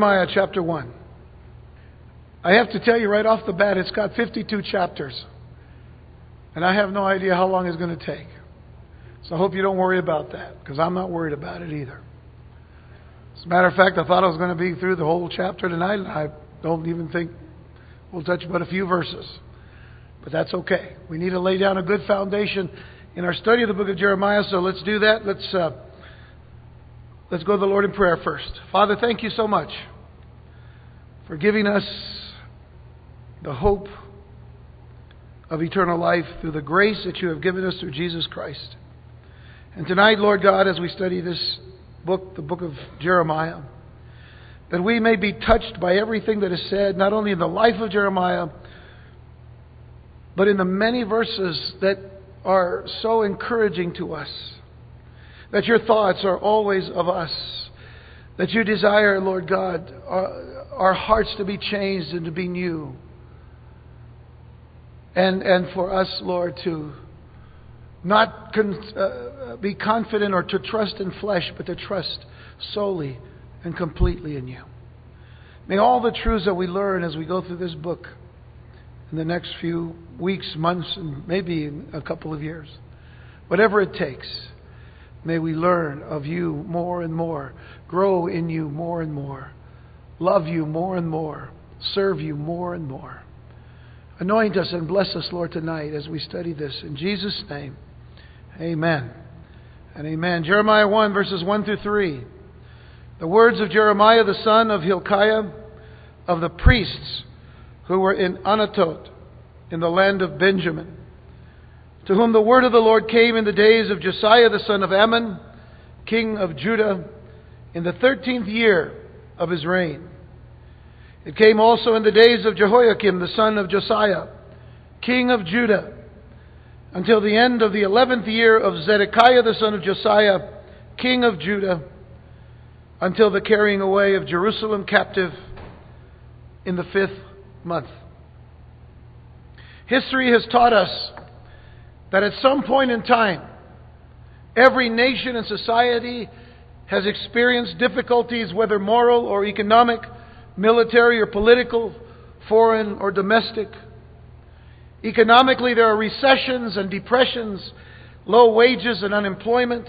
Jeremiah chapter 1. I have to tell you right off the bat, it's got 52 chapters. And I have no idea how long it's going to take. So I hope you don't worry about that, because I'm not worried about it either. As a matter of fact, I thought I was going to be through the whole chapter tonight, and I don't even think we'll touch but a few verses. But that's okay. We need to lay down a good foundation in our study of the book of Jeremiah, so let's do that. Let's, uh, let's go to the Lord in prayer first. Father, thank you so much for giving us the hope of eternal life through the grace that you have given us through Jesus Christ. And tonight, Lord God, as we study this book, the book of Jeremiah, that we may be touched by everything that is said, not only in the life of Jeremiah, but in the many verses that are so encouraging to us. That your thoughts are always of us. That you desire, Lord God, our, our hearts to be changed and to be new. And, and for us, Lord, to not con- uh, be confident or to trust in flesh, but to trust solely and completely in you. May all the truths that we learn as we go through this book in the next few weeks, months, and maybe in a couple of years, whatever it takes, may we learn of you more and more, grow in you more and more, love you more and more, serve you more and more. Anoint us and bless us, Lord, tonight as we study this. In Jesus' name, amen. And amen. Jeremiah 1, verses 1 through 3. The words of Jeremiah, the son of Hilkiah, of the priests who were in Anathoth, in the land of Benjamin, to whom the word of the Lord came in the days of Josiah, the son of Amon, king of Judah, in the thirteenth year of his reign. It came also in the days of Jehoiakim, the son of Josiah, king of Judah, until the end of the eleventh year of Zedekiah, the son of Josiah, king of Judah, until the carrying away of Jerusalem captive in the fifth month. History has taught us that at some point in time, every nation and society has experienced difficulties, whether moral or economic military or political, foreign or domestic. Economically, there are recessions and depressions, low wages and unemployment,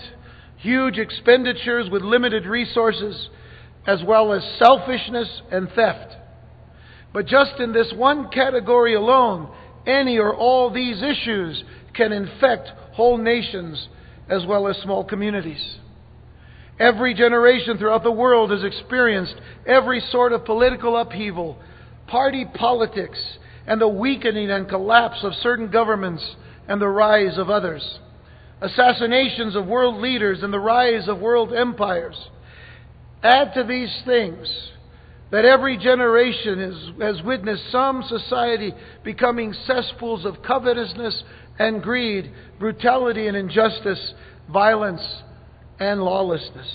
huge expenditures with limited resources, as well as selfishness and theft. But just in this one category alone, any or all these issues can infect whole nations as well as small communities. Every generation throughout the world has experienced every sort of political upheaval, party politics, and the weakening and collapse of certain governments and the rise of others, assassinations of world leaders and the rise of world empires. Add to these things that every generation is, has witnessed some society becoming cesspools of covetousness and greed, brutality and injustice, violence and lawlessness.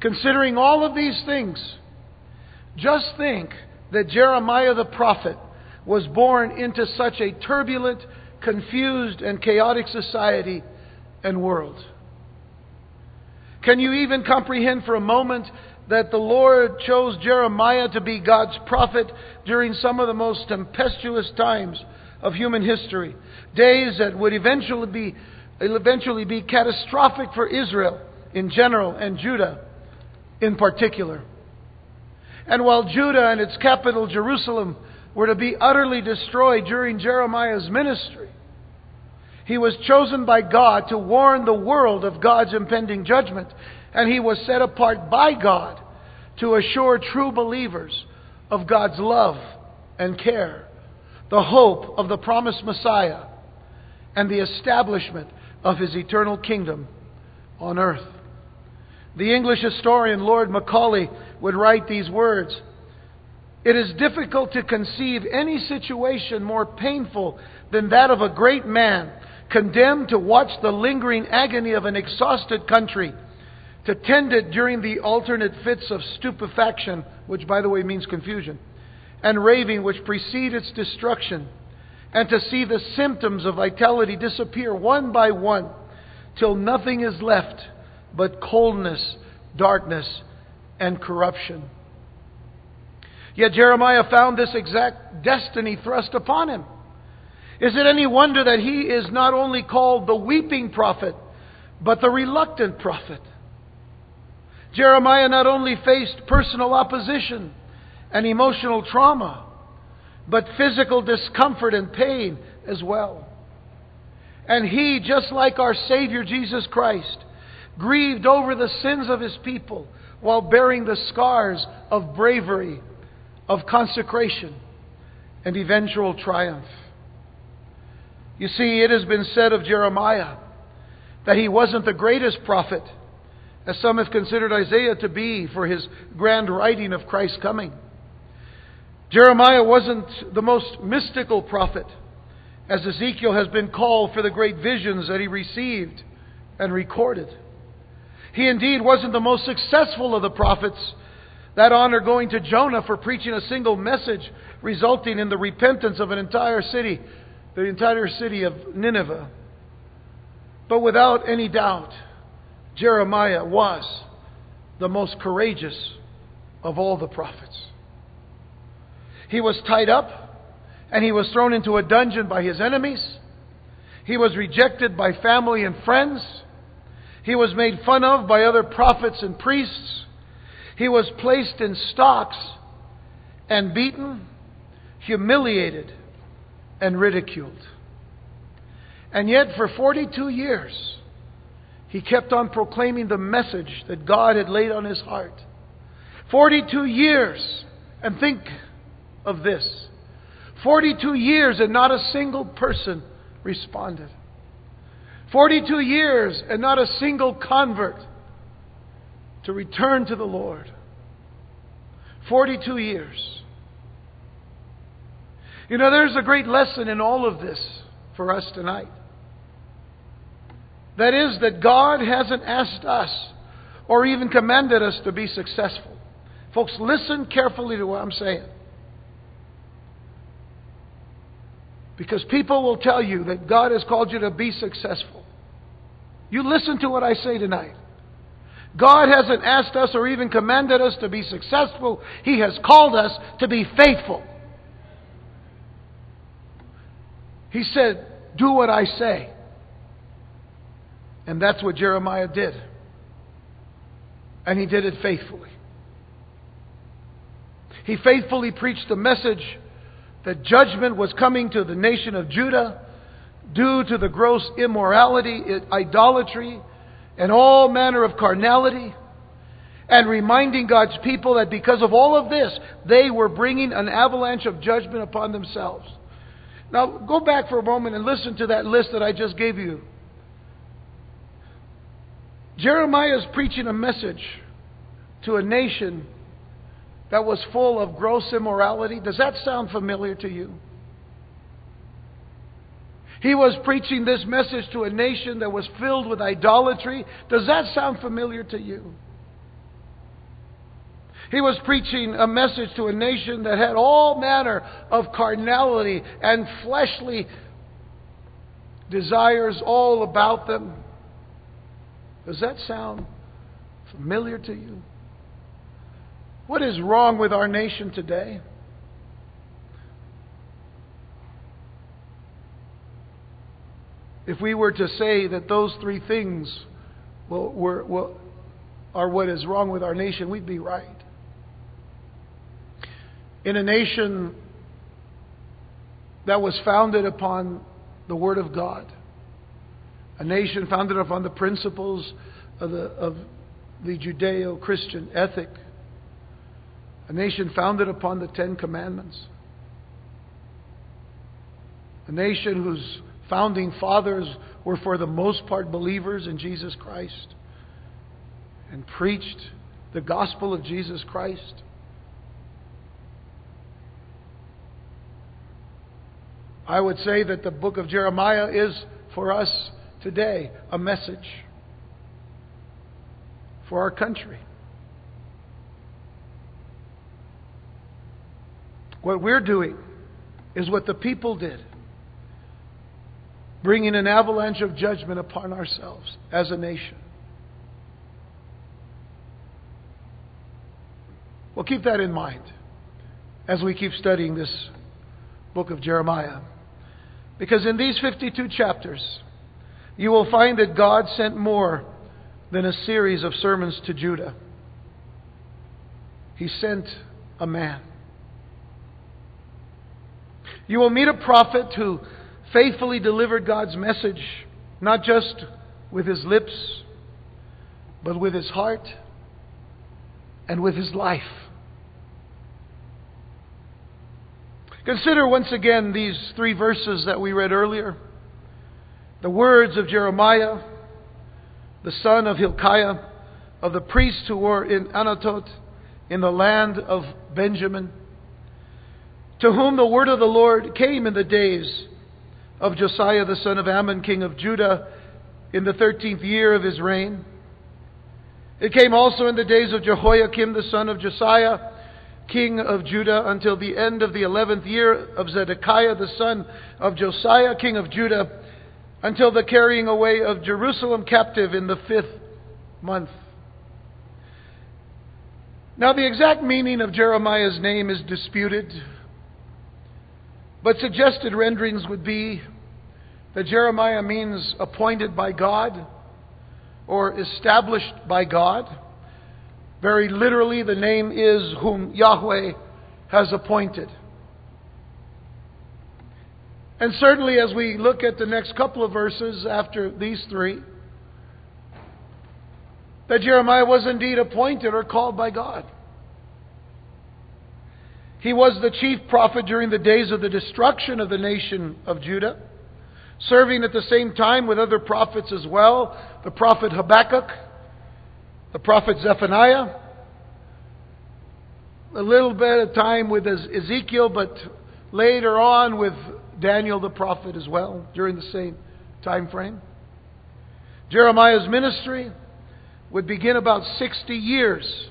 Considering all of these things, just think that Jeremiah the prophet was born into such a turbulent, confused, and chaotic society and world. Can you even comprehend for a moment that the Lord chose Jeremiah to be God's prophet during some of the most tempestuous times of human history? Days that would eventually be It'll eventually be catastrophic for Israel in general and Judah in particular. And while Judah and its capital, Jerusalem, were to be utterly destroyed during Jeremiah's ministry, he was chosen by God to warn the world of God's impending judgment, and he was set apart by God to assure true believers of God's love and care, the hope of the promised Messiah, and the establishment of his eternal kingdom on earth. The English historian Lord Macaulay would write these words It is difficult to conceive any situation more painful than that of a great man condemned to watch the lingering agony of an exhausted country, to tend it during the alternate fits of stupefaction, which, by the way, means confusion, and raving which precede its destruction and to see the symptoms of vitality disappear one by one till nothing is left but coldness, darkness, and corruption. Yet Jeremiah found this exact destiny thrust upon him. Is it any wonder that he is not only called the weeping prophet, but the reluctant prophet? Jeremiah not only faced personal opposition and emotional trauma, but physical discomfort and pain as well. And he, just like our Savior Jesus Christ, grieved over the sins of his people while bearing the scars of bravery, of consecration, and eventual triumph. You see, it has been said of Jeremiah that he wasn't the greatest prophet, as some have considered Isaiah to be for his grand writing of Christ's coming. Jeremiah wasn't the most mystical prophet, as Ezekiel has been called for the great visions that he received and recorded. He indeed wasn't the most successful of the prophets, that honor going to Jonah for preaching a single message, resulting in the repentance of an entire city, the entire city of Nineveh. But without any doubt, Jeremiah was the most courageous of all the prophets. He was tied up and he was thrown into a dungeon by his enemies. He was rejected by family and friends. He was made fun of by other prophets and priests. He was placed in stocks and beaten, humiliated, and ridiculed. And yet, for 42 years, he kept on proclaiming the message that God had laid on his heart. 42 years. And think of this 42 years and not a single person responded. 42 years and not a single convert to return to the Lord. 42 years. You know, there's a great lesson in all of this for us tonight. That is, that God hasn't asked us or even commanded us to be successful. Folks, listen carefully to what I'm saying. Because people will tell you that God has called you to be successful. You listen to what I say tonight. God hasn't asked us or even commanded us to be successful. He has called us to be faithful. He said, Do what I say. And that's what Jeremiah did. And he did it faithfully. He faithfully preached the message that judgment was coming to the nation of Judah due to the gross immorality, idolatry, and all manner of carnality, and reminding God's people that because of all of this, they were bringing an avalanche of judgment upon themselves. Now, go back for a moment and listen to that list that I just gave you. Jeremiah is preaching a message to a nation that was full of gross immorality. Does that sound familiar to you? He was preaching this message to a nation that was filled with idolatry. Does that sound familiar to you? He was preaching a message to a nation that had all manner of carnality and fleshly desires all about them. Does that sound familiar to you? What is wrong with our nation today? If we were to say that those three things were, are what is wrong with our nation, we'd be right. In a nation that was founded upon the Word of God, a nation founded upon the principles of the, of the Judeo Christian ethic, a nation founded upon the Ten Commandments, a nation whose founding fathers were, for the most part, believers in Jesus Christ and preached the gospel of Jesus Christ. I would say that the book of Jeremiah is for us today a message for our country. What we're doing is what the people did, bringing an avalanche of judgment upon ourselves as a nation. Well, keep that in mind. as we keep studying this book of Jeremiah. Because in these 52 chapters, you will find that God sent more than a series of sermons to Judah. He sent a man. You will meet a prophet who faithfully delivered God's message, not just with his lips, but with his heart and with his life. Consider once again these three verses that we read earlier. The words of Jeremiah, the son of Hilkiah, of the priests who were in Anathoth, in the land of Benjamin, to whom the word of the Lord came in the days of Josiah the son of Amon, king of Judah, in the thirteenth year of his reign. It came also in the days of Jehoiakim the son of Josiah, king of Judah, until the end of the eleventh year of Zedekiah the son of Josiah, king of Judah, until the carrying away of Jerusalem captive in the fifth month. Now, the exact meaning of Jeremiah's name is disputed, but suggested renderings would be that Jeremiah means appointed by God or established by God. Very literally, the name is whom Yahweh has appointed. And certainly, as we look at the next couple of verses after these three, that Jeremiah was indeed appointed or called by God. He was the chief prophet during the days of the destruction of the nation of Judah serving at the same time with other prophets as well the prophet Habakkuk, the prophet Zephaniah, a little bit of time with Ezekiel, but later on with Daniel the prophet as well during the same time frame. Jeremiah's ministry would begin about 60 years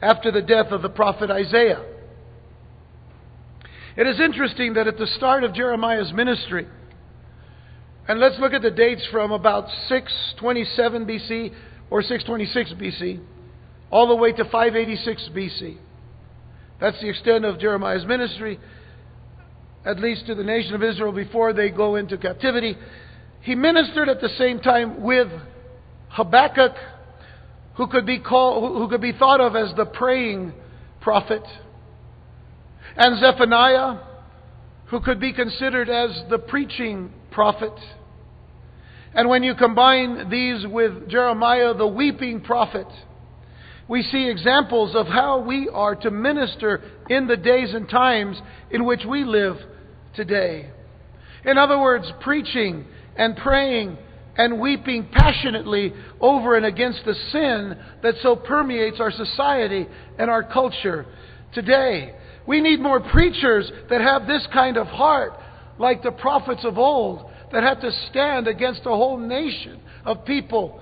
after the death of the prophet Isaiah. It is interesting that at the start of Jeremiah's ministry, and let's look at the dates from about 627 BC or 626 BC all the way to 586 BC. That's the extent of Jeremiah's ministry, at least to the nation of Israel before they go into captivity. He ministered at the same time with Habakkuk, who could be called, who could be thought of as the praying prophet, and Zephaniah, who could be considered as the preaching prophet. And when you combine these with Jeremiah, the weeping prophet, we see examples of how we are to minister in the days and times in which we live today. In other words, preaching and praying and weeping passionately over and against the sin that so permeates our society and our culture today. We need more preachers that have this kind of heart, like the prophets of old, that had to stand against a whole nation of people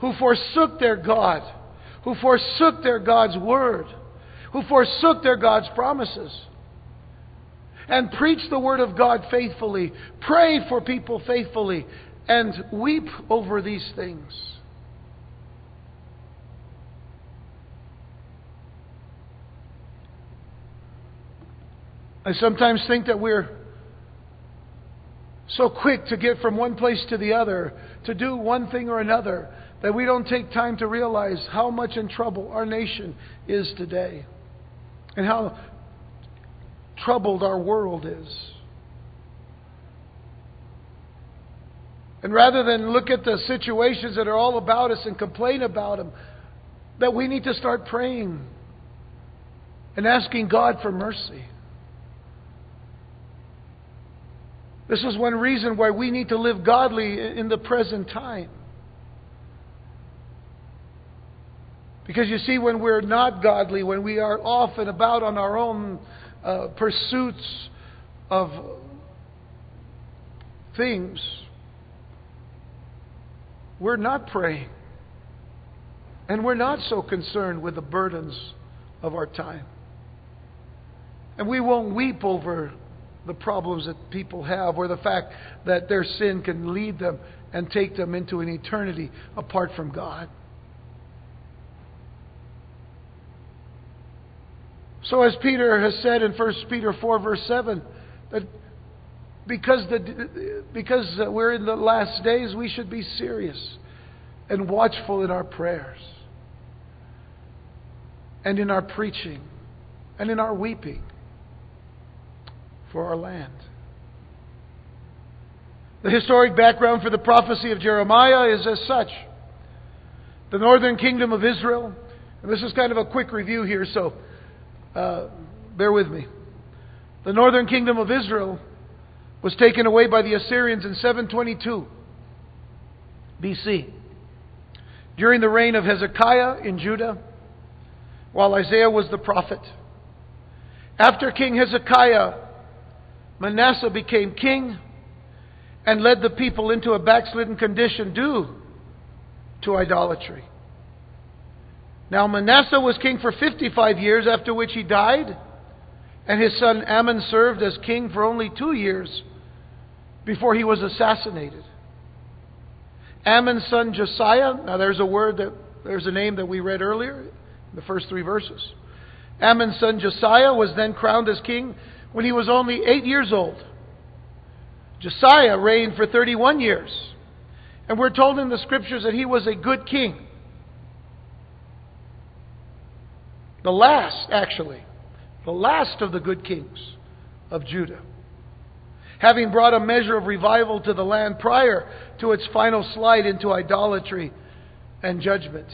who forsook their God, who forsook their God's word, who forsook their God's promises. And preach the word of God faithfully, pray for people faithfully, and weep over these things. I sometimes think that we're so quick to get from one place to the other, to do one thing or another, that we don't take time to realize how much in trouble our nation is today and how troubled our world is. And rather than look at the situations that are all about us and complain about them, that we need to start praying and asking God for mercy. This is one reason why we need to live godly in the present time. Because you see, when we're not godly, when we are off and about on our own uh, pursuits of things, we're not praying. And we're not so concerned with the burdens of our time. And we won't weep over the problems that people have or the fact that their sin can lead them and take them into an eternity apart from God. So, as Peter has said in 1 Peter 4, verse 7, that because, the, because we're in the last days, we should be serious and watchful in our prayers and in our preaching and in our weeping for our land. The historic background for the prophecy of Jeremiah is as such. The northern kingdom of Israel, and this is kind of a quick review here, so uh, bear with me. The northern kingdom of Israel was taken away by the Assyrians in 722 BC. During the reign of Hezekiah in Judah, while Isaiah was the prophet. After King Hezekiah, Manasseh became king and led the people into a backslidden condition due to idolatry. Now, Manasseh was king for 55 years, after which he died, and his son Amon served as king for only two years before he was assassinated. Amon's son Josiah, now there's a word that, there's a name that we read earlier, in the first three verses. Amon's son Josiah was then crowned as king when he was only eight years old. Josiah reigned for 31 years. And we're told in the scriptures that he was a good king. The last, actually, the last of the good kings of Judah. Having brought a measure of revival to the land prior to its final slide into idolatry and judgment.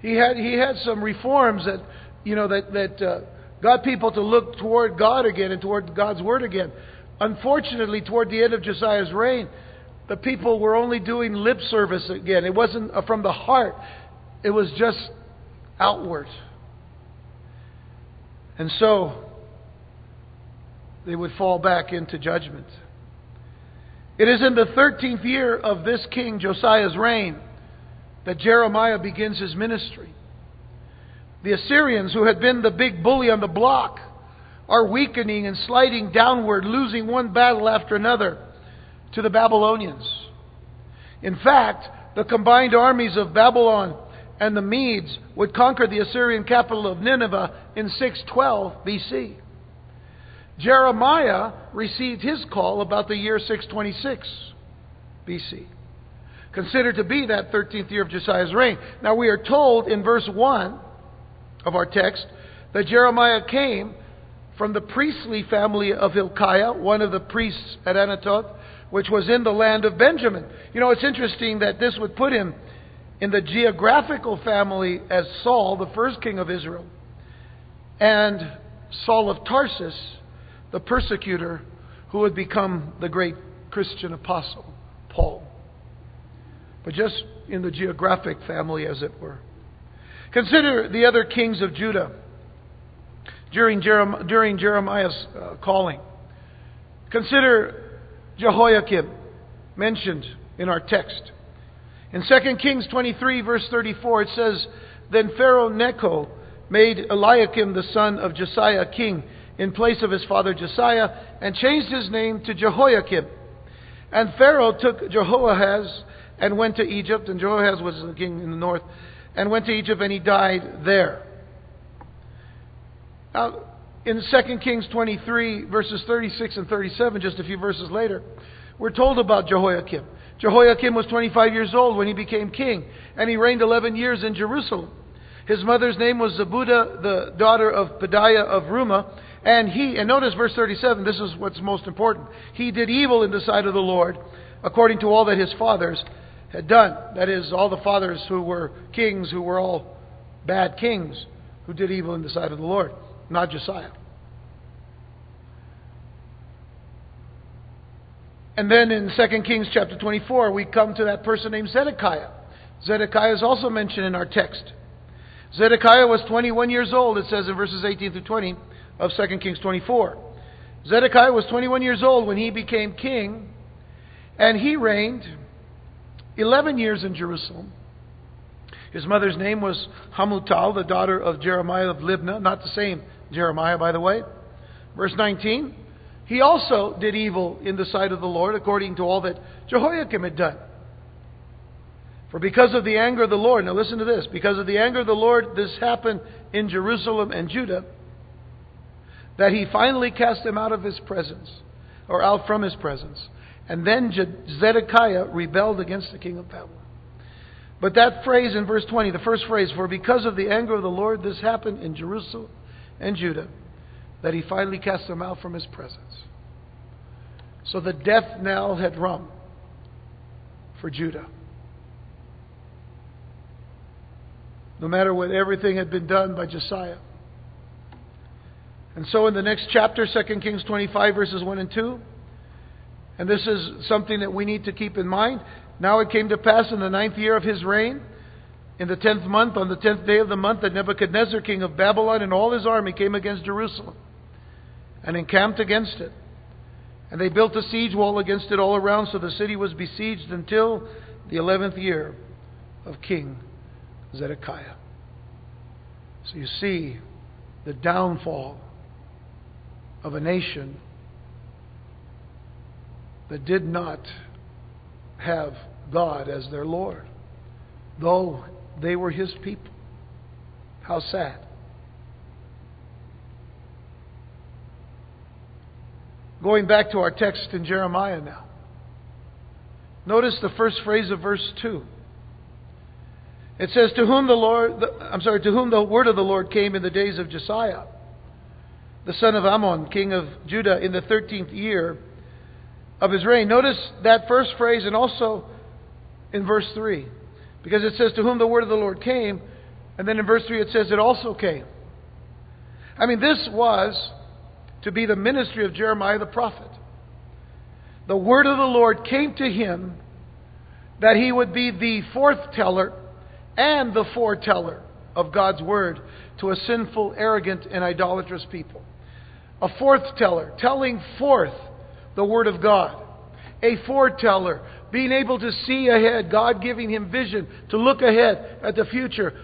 He had, he had some reforms that, you know, that, that uh, got people to look toward God again and toward God's Word again. Unfortunately, toward the end of Josiah's reign, the people were only doing lip service again. It wasn't uh, from the heart, it was just outward. And so, they would fall back into judgment. It is in the 13th year of this king Josiah's reign that Jeremiah begins his ministry. The Assyrians, who had been the big bully on the block, are weakening and sliding downward, losing one battle after another to the Babylonians. In fact, the combined armies of Babylon and the Medes would conquer the Assyrian capital of Nineveh in 612 BC. Jeremiah received his call about the year 626 BC considered to be that 13th year of Josiah's reign. Now we are told in verse 1 of our text that Jeremiah came from the priestly family of Hilkiah, one of the priests at Anathoth, which was in the land of Benjamin. You know, it's interesting that this would put him in the geographical family as Saul, the first king of Israel, and Saul of Tarsus, the persecutor who would become the great Christian apostle, Paul but just in the geographic family, as it were. Consider the other kings of Judah during, during Jeremiah's uh, calling. Consider Jehoiakim, mentioned in our text. In 2 Kings 23, verse 34, it says, Then Pharaoh Necho made Eliakim the son of Josiah king in place of his father Josiah and changed his name to Jehoiakim. And Pharaoh took Jehoahaz and went to Egypt, and Jehoahaz was the king in the north, and went to Egypt, and he died there. Now, in 2 Kings 23, verses 36 and 37, just a few verses later, we're told about Jehoiakim. Jehoiakim was 25 years old when he became king, and he reigned 11 years in Jerusalem. His mother's name was Zebudah, the daughter of Pedaiah of Rumah, and he, and notice verse 37, this is what's most important. He did evil in the sight of the Lord, according to all that his fathers had done. That is, all the fathers who were kings, who were all bad kings, who did evil in the sight of the Lord, not Josiah. And then in 2 Kings chapter 24, we come to that person named Zedekiah. Zedekiah is also mentioned in our text. Zedekiah was 21 years old, it says in verses 18 through 20 of 2 Kings 24. Zedekiah was 21 years old when he became king, and he reigned 11 years in Jerusalem. His mother's name was Hamutal, the daughter of Jeremiah of Libnah, not the same Jeremiah, by the way. Verse 19 He also did evil in the sight of the Lord, according to all that Jehoiakim had done. For because of the anger of the Lord, now listen to this, because of the anger of the Lord, this happened in Jerusalem and Judah. that he finally cast them out of his presence, or out from his presence. And then Zedekiah rebelled against the king of Babylon. But that phrase in verse 20, the first phrase, for because of the anger of the Lord, this happened in Jerusalem and Judah, that he finally cast them out from his presence. So the death knell had rung for Judah. No matter what everything had been done by Josiah. And so in the next chapter, 2 Kings 25, verses 1 and 2, and this is something that we need to keep in mind. Now it came to pass in the ninth year of his reign, in the tenth month, on the tenth day of the month, that Nebuchadnezzar, king of Babylon, and all his army came against Jerusalem and encamped against it. And they built a siege wall against it all around, so the city was besieged until the eleventh year of King Zedekiah. So you see the downfall of a nation that did not have God as their Lord, though they were His people. How sad. Going back to our text in Jeremiah now. Notice the first phrase of verse 2. It says, To whom the Lord, I'm sorry, to whom the word of the Lord came in the days of Josiah, the son of Amon, king of Judah, in the 13th year of his reign. Notice that first phrase and also in verse 3. Because it says, To whom the word of the Lord came, and then in verse 3 it says, It also came. I mean, this was to be the ministry of Jeremiah the prophet. The word of the Lord came to him that he would be the forth teller and the foreteller of God's word to a sinful, arrogant, and idolatrous people. A forth teller, telling forth the Word of God. A foreteller, being able to see ahead, God giving him vision to look ahead at the future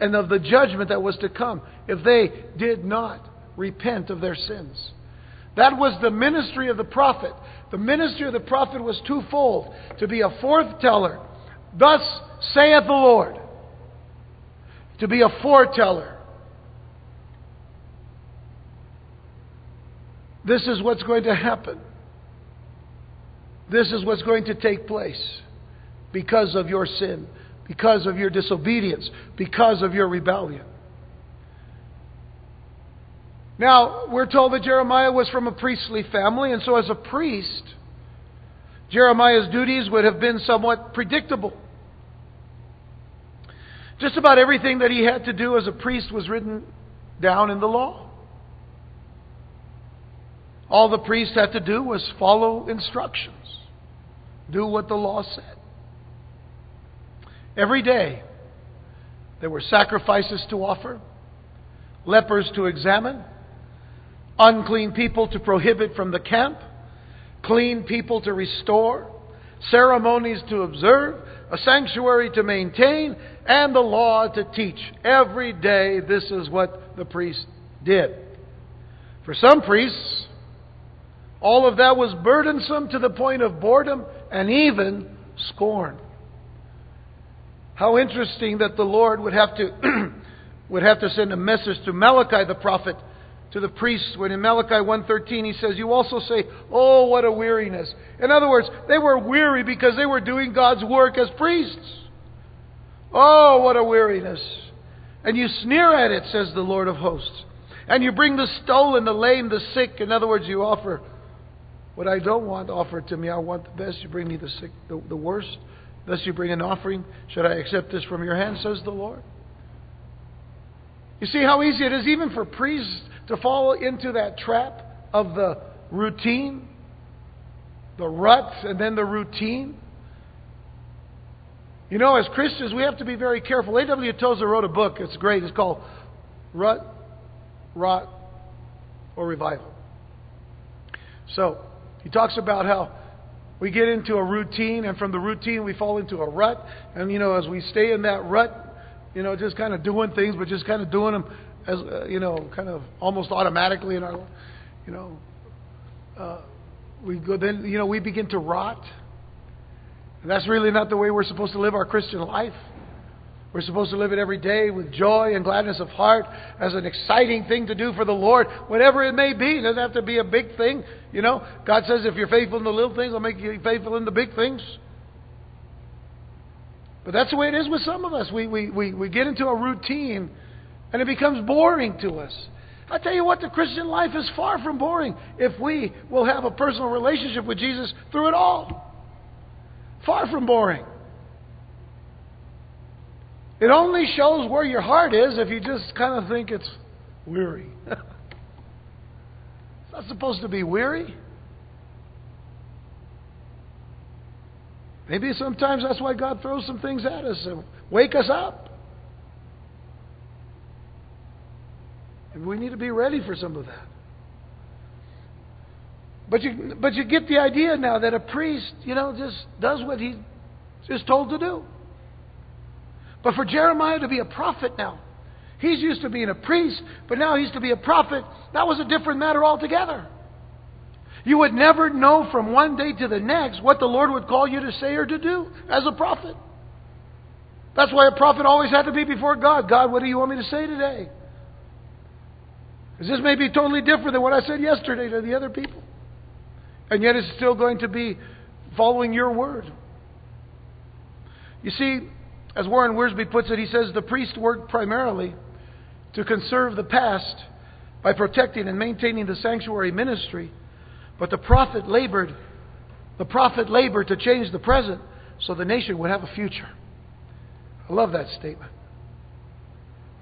and of the judgment that was to come if they did not repent of their sins. That was the ministry of the prophet. The ministry of the prophet was twofold to be a foreteller. Thus saith the Lord. To be a foreteller. This is what's going to happen. This is what's going to take place because of your sin, because of your disobedience, because of your rebellion. Now, we're told that Jeremiah was from a priestly family, and so as a priest, Jeremiah's duties would have been somewhat predictable. Just about everything that he had to do as a priest was written down in the law. All the priest had to do was follow instructions do what the law said. Every day, there were sacrifices to offer, lepers to examine, unclean people to prohibit from the camp, clean people to restore, ceremonies to observe, a sanctuary to maintain, and the law to teach. Every day, this is what the priest did. For some priests, all of that was burdensome to the point of boredom and even scorn. How interesting that the Lord would have to would have to send a message to Malachi the prophet to the priests when in Malachi 1:13 he says you also say oh what a weariness. In other words, they were weary because they were doing God's work as priests. Oh what a weariness. And you sneer at it says the Lord of hosts. And you bring the stolen, the lame, the sick. In other words, you offer what I don't want offered to me, I want the best. You bring me the, sick, the, the worst. Thus you bring an offering. Should I accept this from your hand, says the Lord? You see how easy it is, even for priests, to fall into that trap of the routine, the rut, and then the routine. You know, as Christians, we have to be very careful. A.W. Tozer wrote a book. It's great. It's called Rut, Rot, or Revival. So, he talks about how we get into a routine, and from the routine we fall into a rut. And you know, as we stay in that rut, you know, just kind of doing things, but just kind of doing them as uh, you know, kind of almost automatically in our, you know, uh, we go then you know we begin to rot. And that's really not the way we're supposed to live our Christian life. We're supposed to live it every day with joy and gladness of heart as an exciting thing to do for the Lord, whatever it may be. It doesn't have to be a big thing. You know, God says if you're faithful in the little things, I'll make you faithful in the big things. But that's the way it is with some of us. We, we, we, we get into a routine and it becomes boring to us. I tell you what, the Christian life is far from boring if we will have a personal relationship with Jesus through it all. Far from boring. It only shows where your heart is if you just kind of think it's weary. it's not supposed to be weary. Maybe sometimes that's why God throws some things at us and wake us up. And we need to be ready for some of that. But you, but you get the idea now that a priest, you know, just does what he's just told to do. But for Jeremiah to be a prophet now, he's used to being a priest, but now he's to be a prophet. That was a different matter altogether. You would never know from one day to the next what the Lord would call you to say or to do as a prophet. That's why a prophet always had to be before God. God, what do you want me to say today? Because this may be totally different than what I said yesterday to the other people. And yet it's still going to be following your word. You see, as Warren Wiersbe puts it, he says the priest worked primarily to conserve the past by protecting and maintaining the sanctuary ministry, but the prophet labored the prophet labored to change the present so the nation would have a future. I love that statement.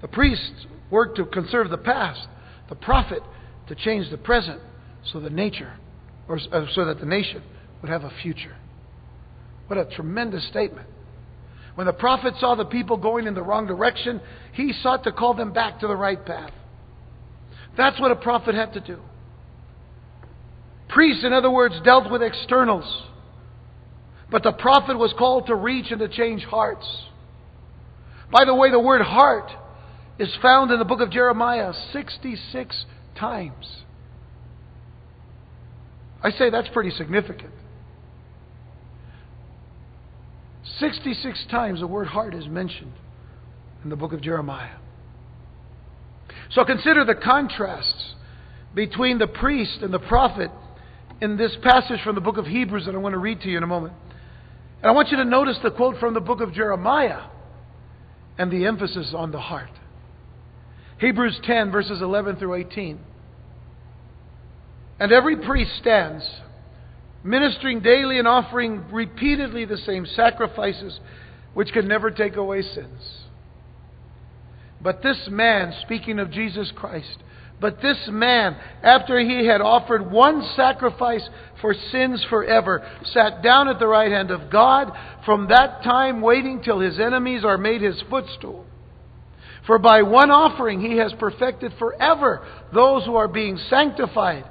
The priest worked to conserve the past, the prophet to change the present so the nature or uh, so that the nation would have a future. What a tremendous statement. When the prophet saw the people going in the wrong direction, he sought to call them back to the right path. That's what a prophet had to do. Priests, in other words, dealt with externals. But the prophet was called to reach and to change hearts. By the way, the word heart is found in the book of Jeremiah 66 times. I say that's pretty significant. 66 times the word heart is mentioned in the book of Jeremiah. So consider the contrasts between the priest and the prophet in this passage from the book of Hebrews that I want to read to you in a moment. And I want you to notice the quote from the book of Jeremiah and the emphasis on the heart. Hebrews 10, verses 11 through 18. And every priest stands ministering daily and offering repeatedly the same sacrifices which can never take away sins. But this man, speaking of Jesus Christ, but this man, after he had offered one sacrifice for sins forever, sat down at the right hand of God, from that time waiting till his enemies are made his footstool. For by one offering he has perfected forever those who are being sanctified.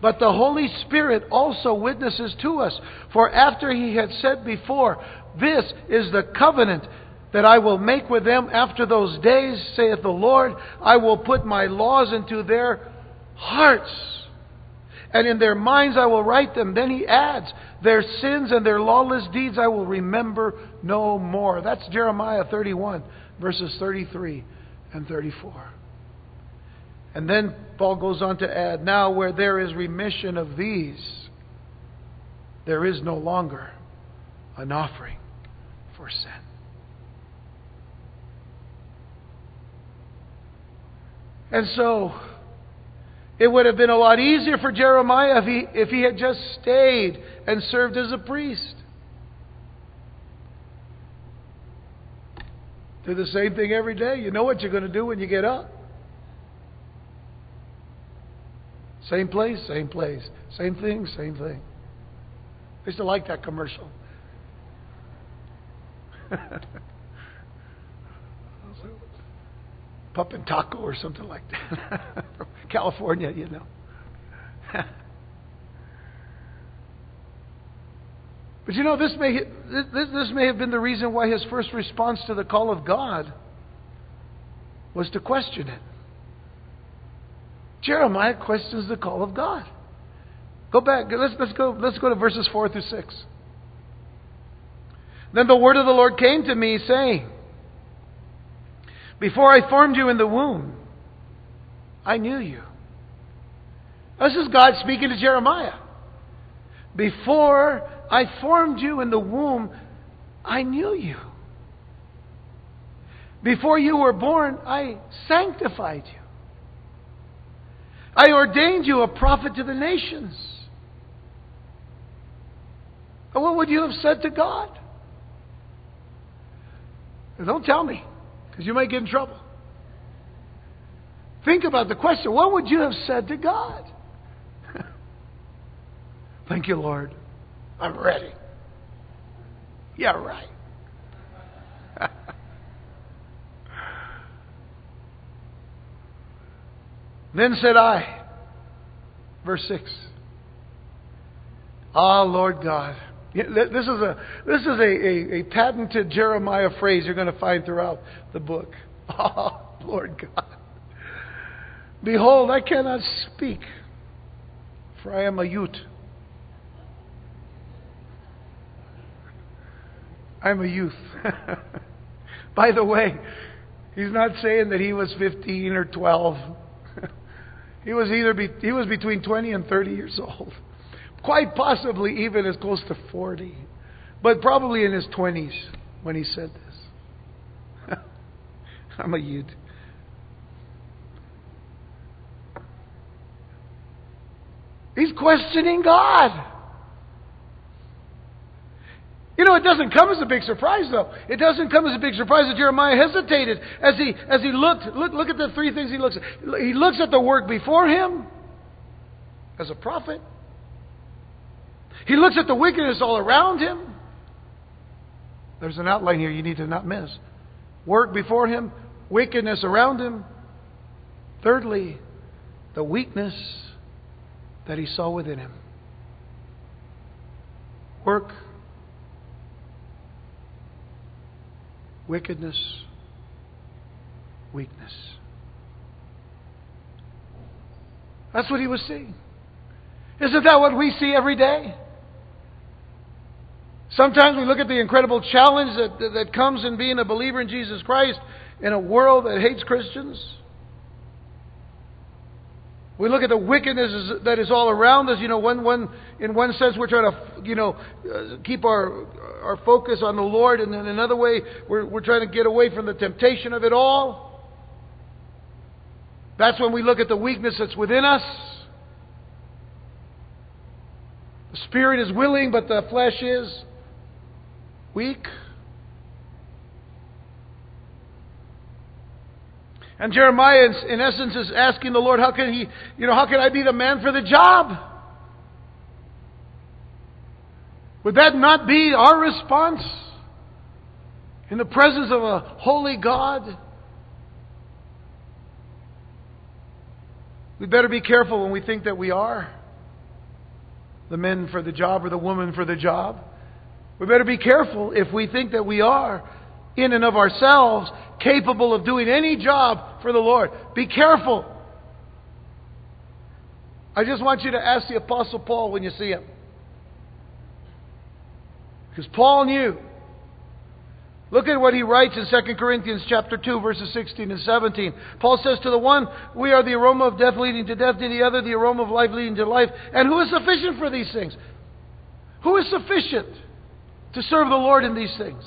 But the Holy Spirit also witnesses to us. For after he had said before, This is the covenant that I will make with them after those days, saith the Lord, I will put my laws into their hearts, and in their minds I will write them. Then he adds, Their sins and their lawless deeds I will remember no more. That's Jeremiah 31, verses 33 and 34. And then Paul goes on to add, Now where there is remission of these, there is no longer an offering for sin. And so, it would have been a lot easier for Jeremiah if he, if he had just stayed and served as a priest. Do the same thing every day. You know what you're going to do when you get up. Same place, same place. Same thing, same thing. I used to like that commercial. Pup and Taco or something like that. From California, you know. but you know, this may, this, this may have been the reason why his first response to the call of God was to question it. Jeremiah questions the call of God. Go back. Let's, let's, go, let's go to verses 4 through 6. Then the word of the Lord came to me, saying, Before I formed you in the womb, I knew you. This is God speaking to Jeremiah. Before I formed you in the womb, I knew you. Before you were born, I sanctified you. I ordained you a prophet to the nations. what would you have said to God? Don't tell me, because you might get in trouble. Think about the question what would you have said to God? Thank you, Lord. I'm ready. Yeah, right. Then said I, verse 6, Ah, Lord God. This is a this is a, a, a patented Jeremiah phrase you're going to find throughout the book. Ah, Lord God. Behold, I cannot speak, for I am a youth. I'm a youth. By the way, he's not saying that he was 15 or 12. He was either be, he was between 20 and 30 years old. Quite possibly even as close to 40. But probably in his 20s when he said this. I'm a youth. He's questioning God. You know, it doesn't come as a big surprise, though. It doesn't come as a big surprise that Jeremiah hesitated as he as he looked. Look, look at the three things he looks at. He looks at the work before him as a prophet. He looks at the wickedness all around him. There's an outline here you need to not miss. Work before him, wickedness around him. Thirdly, the weakness that he saw within him. Work wickedness, weakness. That's what he was seeing. Isn't that what we see every day? Sometimes we look at the incredible challenge that, that comes in being a believer in Jesus Christ in a world that hates Christians. We look at the wickedness that is all around us. You know, one, one, in one sense, we're trying to, you know, uh, keep our, our focus on the Lord, and in another way, we're, we're trying to get away from the temptation of it all. That's when we look at the weakness that's within us. The spirit is willing, but the flesh is weak. And Jeremiah, in essence, is asking the Lord, how can he, you know, how can I be the man for the job? Would that not be our response in the presence of a holy God? We better be careful when we think that we are the men for the job or the woman for the job. We better be careful if we think that we are in and of ourselves capable of doing any job for the Lord. Be careful. I just want you to ask the Apostle Paul when you see him. Because Paul knew. Look at what he writes in 2 Corinthians chapter 2 verses 16 and 17. Paul says to the one, we are the aroma of death leading to death, to the other the aroma of life leading to life. And who is sufficient for these things? Who is sufficient to serve the Lord in these things?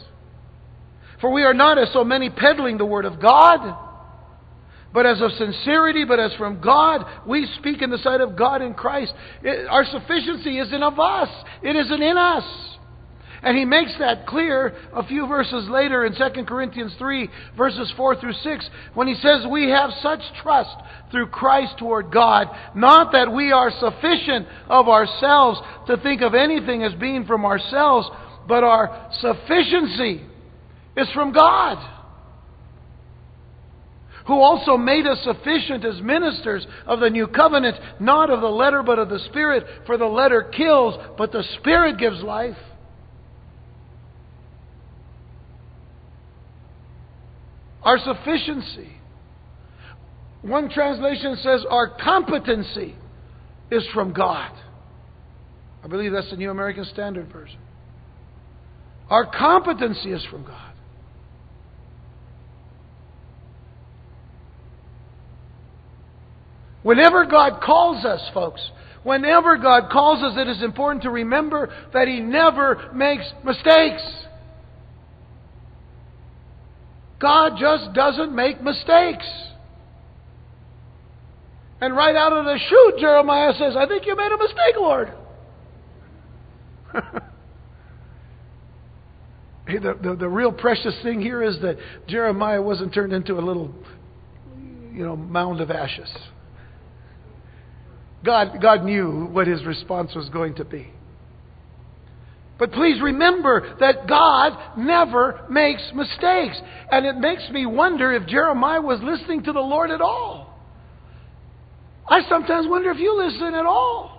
For we are not as so many peddling the word of God, but as of sincerity, but as from God, we speak in the sight of God in Christ. It, our sufficiency isn't of us, it isn't in us. And he makes that clear a few verses later in 2 Corinthians 3, verses 4 through 6, when he says, We have such trust through Christ toward God, not that we are sufficient of ourselves to think of anything as being from ourselves, but our sufficiency is from God, who also made us sufficient as ministers of the new covenant, not of the letter, but of the Spirit. For the letter kills, but the Spirit gives life. Our sufficiency. One translation says our competency is from God. I believe that's the New American Standard Version. Our competency is from God. Whenever God calls us, folks, whenever God calls us, it is important to remember that He never makes mistakes. God just doesn't make mistakes. And right out of the chute, Jeremiah says, I think you made a mistake, Lord. the, the, the real precious thing here is that Jeremiah wasn't turned into a little, you know, mound of ashes. God, God knew what his response was going to be. But please remember that God never makes mistakes. And it makes me wonder if Jeremiah was listening to the Lord at all. I sometimes wonder if you listen at all.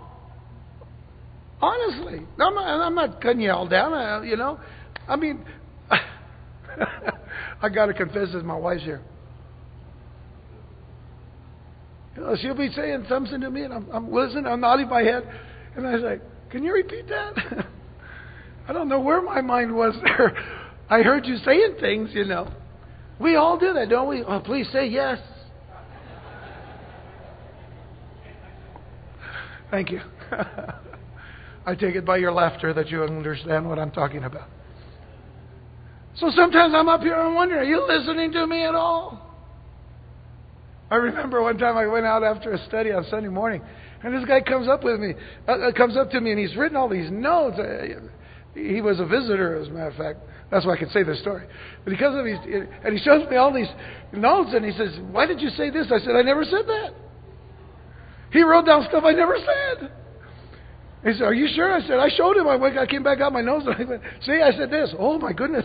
Honestly. I'm not, I'm not cutting you all down, uh, you know. I mean, I got to confess this, my wife's here. You know, she'll be saying something to me, and I'm, I'm listening, I'm nodding my head, and I say, Can you repeat that? I don't know where my mind was there. I heard you saying things, you know. We all do that, don't we? Oh, please say yes. Thank you. I take it by your laughter that you understand what I'm talking about. So sometimes I'm up here and I'm wondering, are you listening to me at all? I remember one time I went out after a study on Sunday morning, and this guy comes up with me, uh, uh comes up to me, and he's written all these notes. Uh, he was a visitor, as a matter of fact. That's why I can say this story. But he comes up and he shows me all these notes, and he says, "Why did you say this?" I said, "I never said that." He wrote down stuff I never said. He said, Are you sure? I said, I showed him. I, went, I came back out my nose and I went, See, I said this. Oh, my goodness.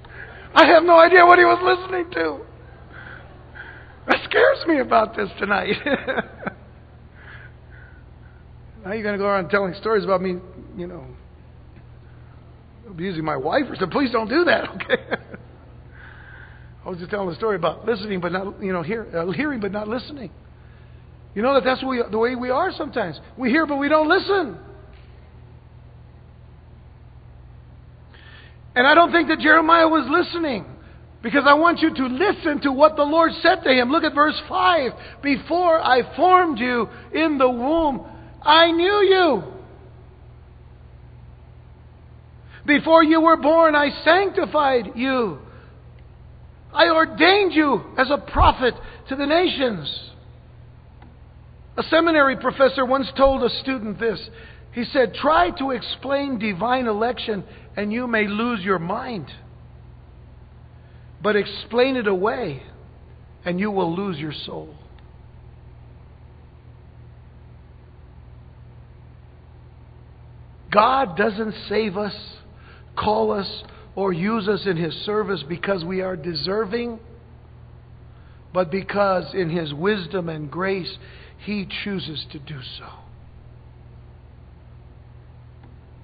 I have no idea what he was listening to. That scares me about this tonight. now you're going to go around telling stories about me, you know, abusing my wife or something. Please don't do that, okay? I was just telling a story about listening but not, you know, hear, uh, hearing but not listening. You know that that's we, the way we are sometimes. We hear but we don't listen. And I don't think that Jeremiah was listening. Because I want you to listen to what the Lord said to him. Look at verse 5. Before I formed you in the womb, I knew you. Before you were born, I sanctified you. I ordained you as a prophet to the nations. A seminary professor once told a student this. He said, Try to explain divine election and you may lose your mind. But explain it away and you will lose your soul. God doesn't save us, call us, or use us in His service because we are deserving, but because in His wisdom and grace He chooses to do so.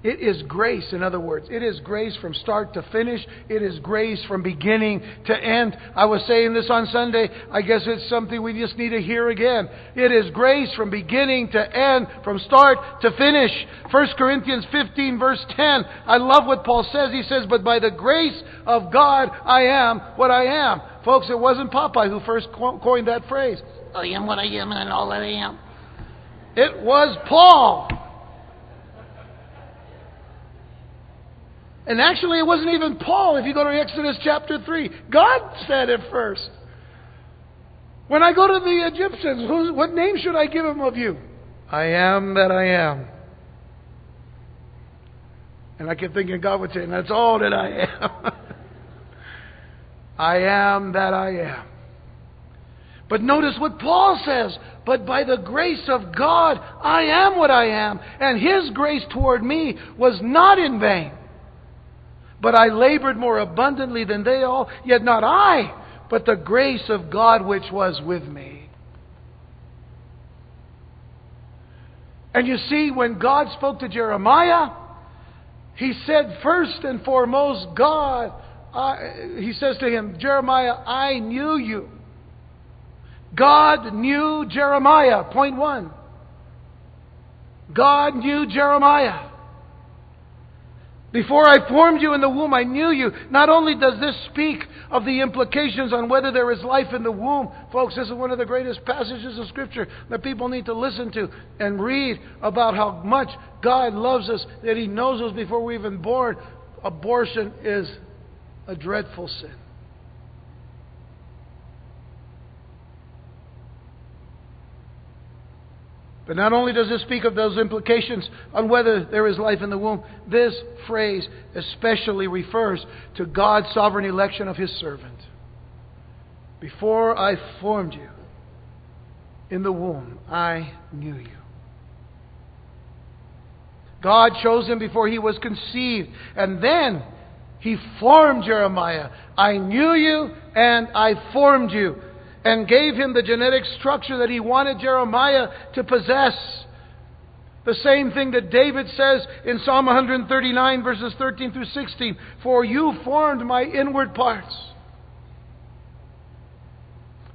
It is grace, in other words. It is grace from start to finish. It is grace from beginning to end. I was saying this on Sunday. I guess it's something we just need to hear again. It is grace from beginning to end, from start to finish. 1 Corinthians 15, verse 10. I love what Paul says. He says, But by the grace of God, I am what I am. Folks, it wasn't Popeye who first coined that phrase. I am what I am and all that I am. It was Paul. And actually, it wasn't even Paul. If you go to Exodus chapter 3, God said it first. When I go to the Egyptians, what name should I give them of you? I am that I am. And I kept thinking God would say, and that's all that I am. I am that I am. But notice what Paul says. But by the grace of God, I am what I am. And His grace toward me was not in vain. But I labored more abundantly than they all, yet not I, but the grace of God which was with me. And you see, when God spoke to Jeremiah, he said, first and foremost, God, I, he says to him, Jeremiah, I knew you. God knew Jeremiah. Point one. God knew Jeremiah. Before I formed you in the womb, I knew you. Not only does this speak of the implications on whether there is life in the womb, folks, this is one of the greatest passages of Scripture that people need to listen to and read about how much God loves us, that He knows us before we're even born. Abortion is a dreadful sin. But not only does it speak of those implications on whether there is life in the womb, this phrase especially refers to God's sovereign election of His servant. Before I formed you in the womb, I knew you. God chose him before he was conceived. And then he formed Jeremiah. I knew you and I formed you and gave him the genetic structure that he wanted Jeremiah to possess. The same thing that David says in Psalm 139, verses 13 through 16 For you formed my inward parts.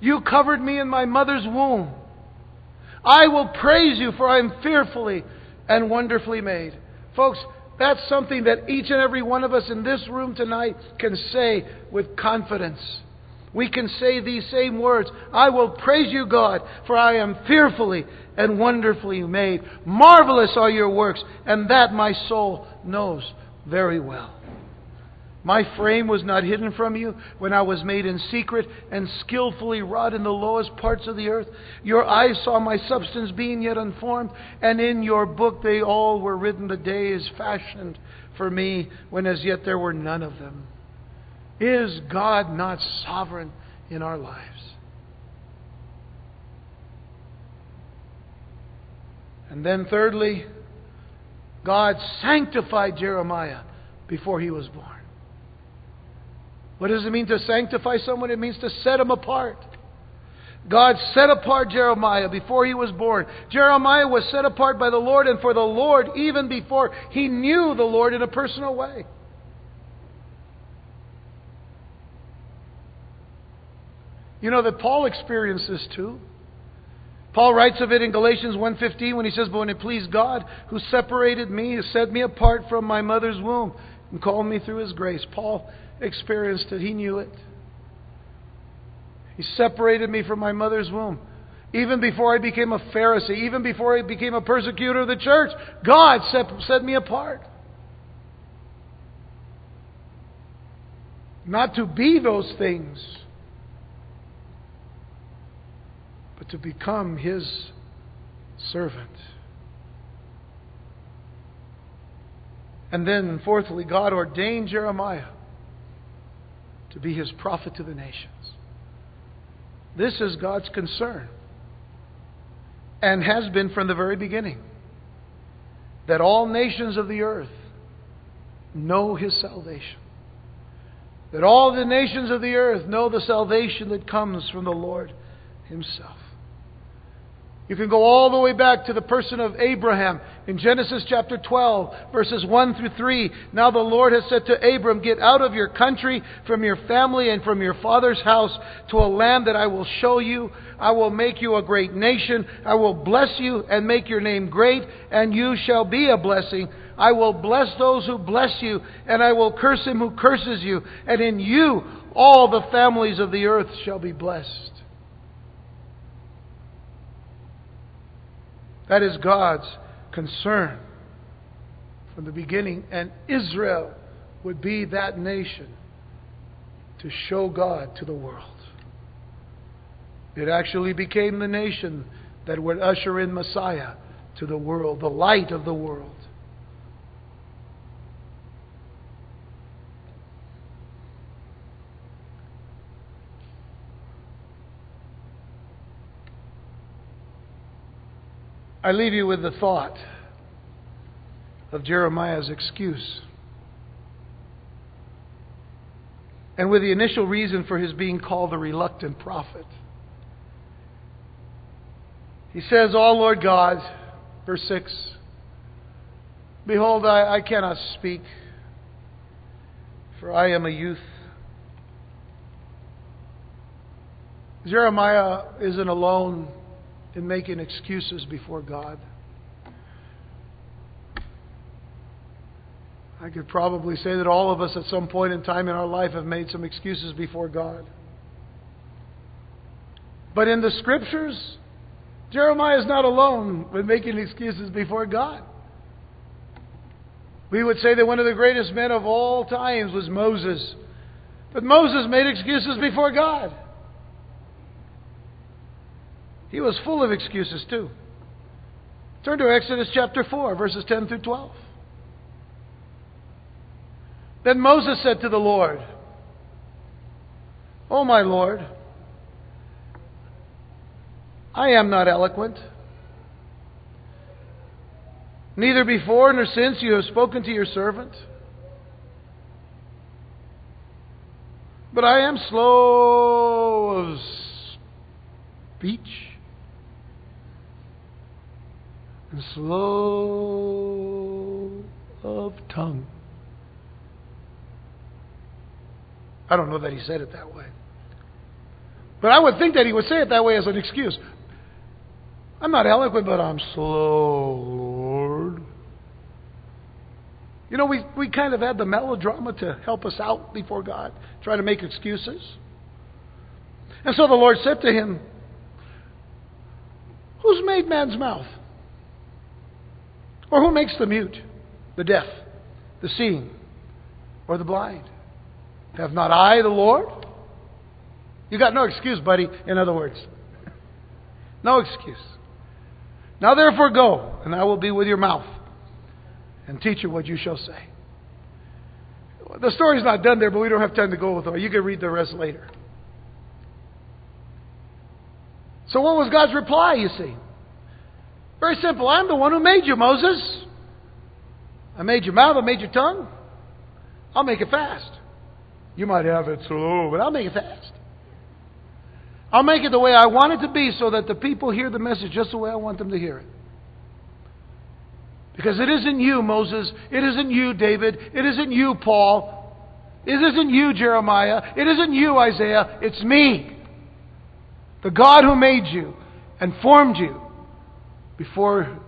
You covered me in my mother's womb. I will praise you, for I am fearfully and wonderfully made. Folks, that's something that each and every one of us in this room tonight can say with confidence we can say these same words I will praise you, God, for I am fearfully and wonderfully made. Marvelous are your works, and that my soul knows very well. My frame was not hidden from you when I was made in secret and skillfully wrought in the lowest parts of the earth. Your eyes saw my substance being yet unformed, and in your book they all were written the days fashioned for me when as yet there were none of them. Is God not sovereign in our lives? And then, thirdly, God sanctified Jeremiah before he was born. What does it mean to sanctify someone? It means to set him apart. God set apart Jeremiah before he was born. Jeremiah was set apart by the Lord and for the Lord even before he knew the Lord in a personal way. You know that Paul experienced this too. Paul writes of it in Galatians 1:15 when he says, "But when it pleased God, who separated me, who set me apart from my mother's womb, and called me through his grace." Paul experienced it. He knew it. He separated me from my mother's womb. Even before I became a Pharisee, even before I became a persecutor of the church, God set, set me apart. Not to be those things but to become his servant. And then, fourthly, God ordained Jeremiah to be his prophet to the nations. This is God's concern and has been from the very beginning that all nations of the earth know his salvation. That all the nations of the earth know the salvation that comes from the Lord himself. You can go all the way back to the person of Abraham in Genesis chapter 12, verses 1 through 3. Now the Lord has said to Abram, Get out of your country, from your family, and from your father's house to a land that I will show you. I will make you a great nation. I will bless you and make your name great, and you shall be a blessing. I will bless those who bless you, and I will curse him who curses you. And in you all the families of the earth shall be blessed. That is God's concern from the beginning. And Israel would be that nation to show God to the world. It actually became the nation that would usher in Messiah to the world, the light of the world. I leave you with the thought of Jeremiah's excuse. And with the initial reason for his being called the reluctant prophet. He says, Oh Lord God, verse 6, Behold, I, I cannot speak, for I am a youth. Jeremiah isn't alone in making excuses before God. I could probably say that all of us at some point in time in our life have made some excuses before God. But in the scriptures, Jeremiah is not alone with making excuses before God. We would say that one of the greatest men of all times was Moses. But Moses made excuses before God. He was full of excuses too. Turn to Exodus chapter 4, verses 10 through 12. Then Moses said to the Lord, O my Lord, I am not eloquent. Neither before nor since you have spoken to your servant. But I am slow of speech and slow of tongue. I don't know that he said it that way. But I would think that he would say it that way as an excuse. I'm not eloquent, but I'm slow, Lord. You know, we, we kind of had the melodrama to help us out before God, try to make excuses. And so the Lord said to him, Who's made man's mouth? Or who makes the mute, the deaf, the seeing, or the blind? Have not I the Lord? You got no excuse, buddy, in other words. No excuse. Now therefore go, and I will be with your mouth, and teach you what you shall say. The story's not done there, but we don't have time to go with it. You can read the rest later. So what was God's reply, you see? Very simple. I'm the one who made you, Moses. I made your mouth, I made your tongue. I'll make it fast. You might have it slow, but I'll make it fast. I'll make it the way I want it to be so that the people hear the message just the way I want them to hear it. Because it isn't you, Moses. It isn't you, David. It isn't you, Paul. It isn't you, Jeremiah. It isn't you, Isaiah. It's me. The God who made you and formed you before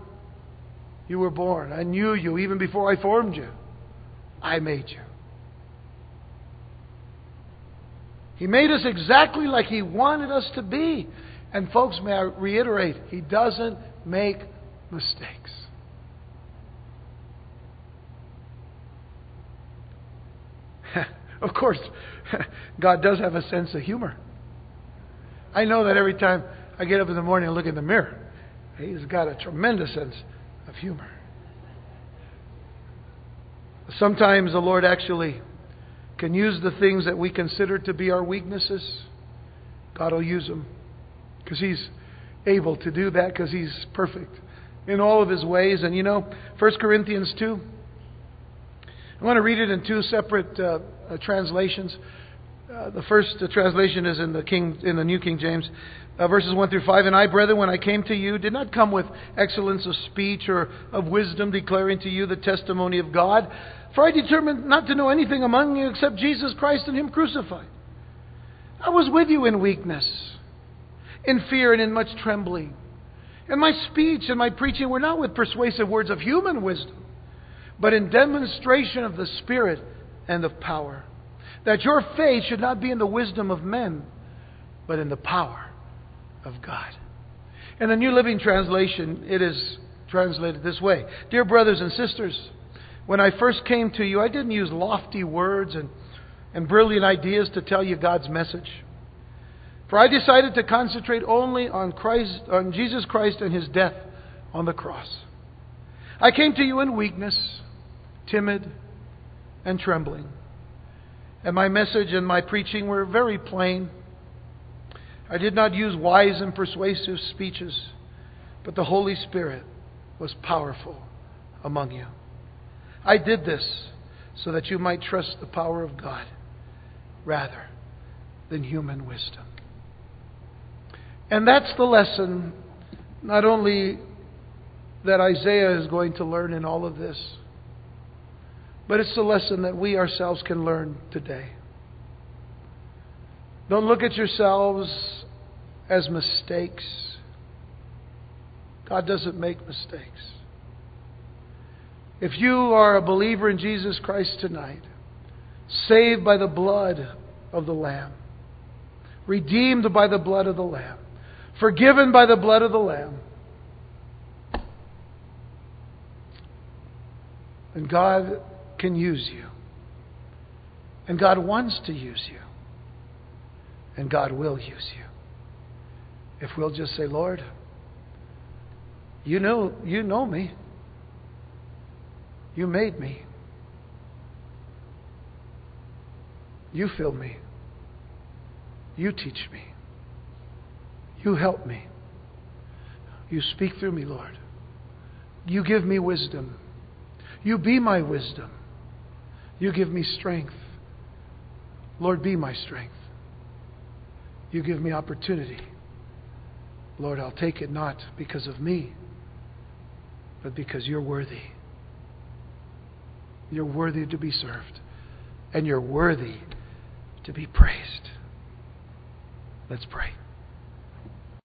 you were born. I knew you even before I formed you. I made you. He made us exactly like He wanted us to be. And, folks, may I reiterate, He doesn't make mistakes. of course, God does have a sense of humor. I know that every time I get up in the morning and look in the mirror, He's got a tremendous sense of humor. Sometimes the Lord actually can use the things that we consider to be our weaknesses, God will use them. Because He's able to do that because He's perfect in all of His ways. And you know, 1 Corinthians 2, I want to read it in two separate uh, uh, translations. Uh, the first uh, translation is in the King in the New King James, uh, verses one through five. And I, brethren, when I came to you, did not come with excellence of speech or of wisdom, declaring to you the testimony of God. For I determined not to know anything among you except Jesus Christ and Him crucified. I was with you in weakness, in fear, and in much trembling. And my speech and my preaching were not with persuasive words of human wisdom, but in demonstration of the Spirit and of power. That your faith should not be in the wisdom of men, but in the power of God. In the New Living Translation, it is translated this way Dear brothers and sisters, when I first came to you, I didn't use lofty words and, and brilliant ideas to tell you God's message. For I decided to concentrate only on Christ, on Jesus Christ and his death on the cross. I came to you in weakness, timid, and trembling. And my message and my preaching were very plain. I did not use wise and persuasive speeches, but the Holy Spirit was powerful among you. I did this so that you might trust the power of God rather than human wisdom. And that's the lesson, not only that Isaiah is going to learn in all of this, but it's the lesson that we ourselves can learn today. Don't look at yourselves as mistakes. God doesn't make mistakes. If you are a believer in Jesus Christ tonight, saved by the blood of the Lamb, redeemed by the blood of the Lamb, forgiven by the blood of the Lamb, and God can use you. And God wants to use you. And God will use you. If we'll just say, Lord, you know, you know me. You made me. You fill me. You teach me. You help me. You speak through me, Lord. You give me wisdom. You be my wisdom. You give me strength. Lord, be my strength. You give me opportunity. Lord, I'll take it not because of me, but because you're worthy. You're worthy to be served, and you're worthy to be praised. Let's pray.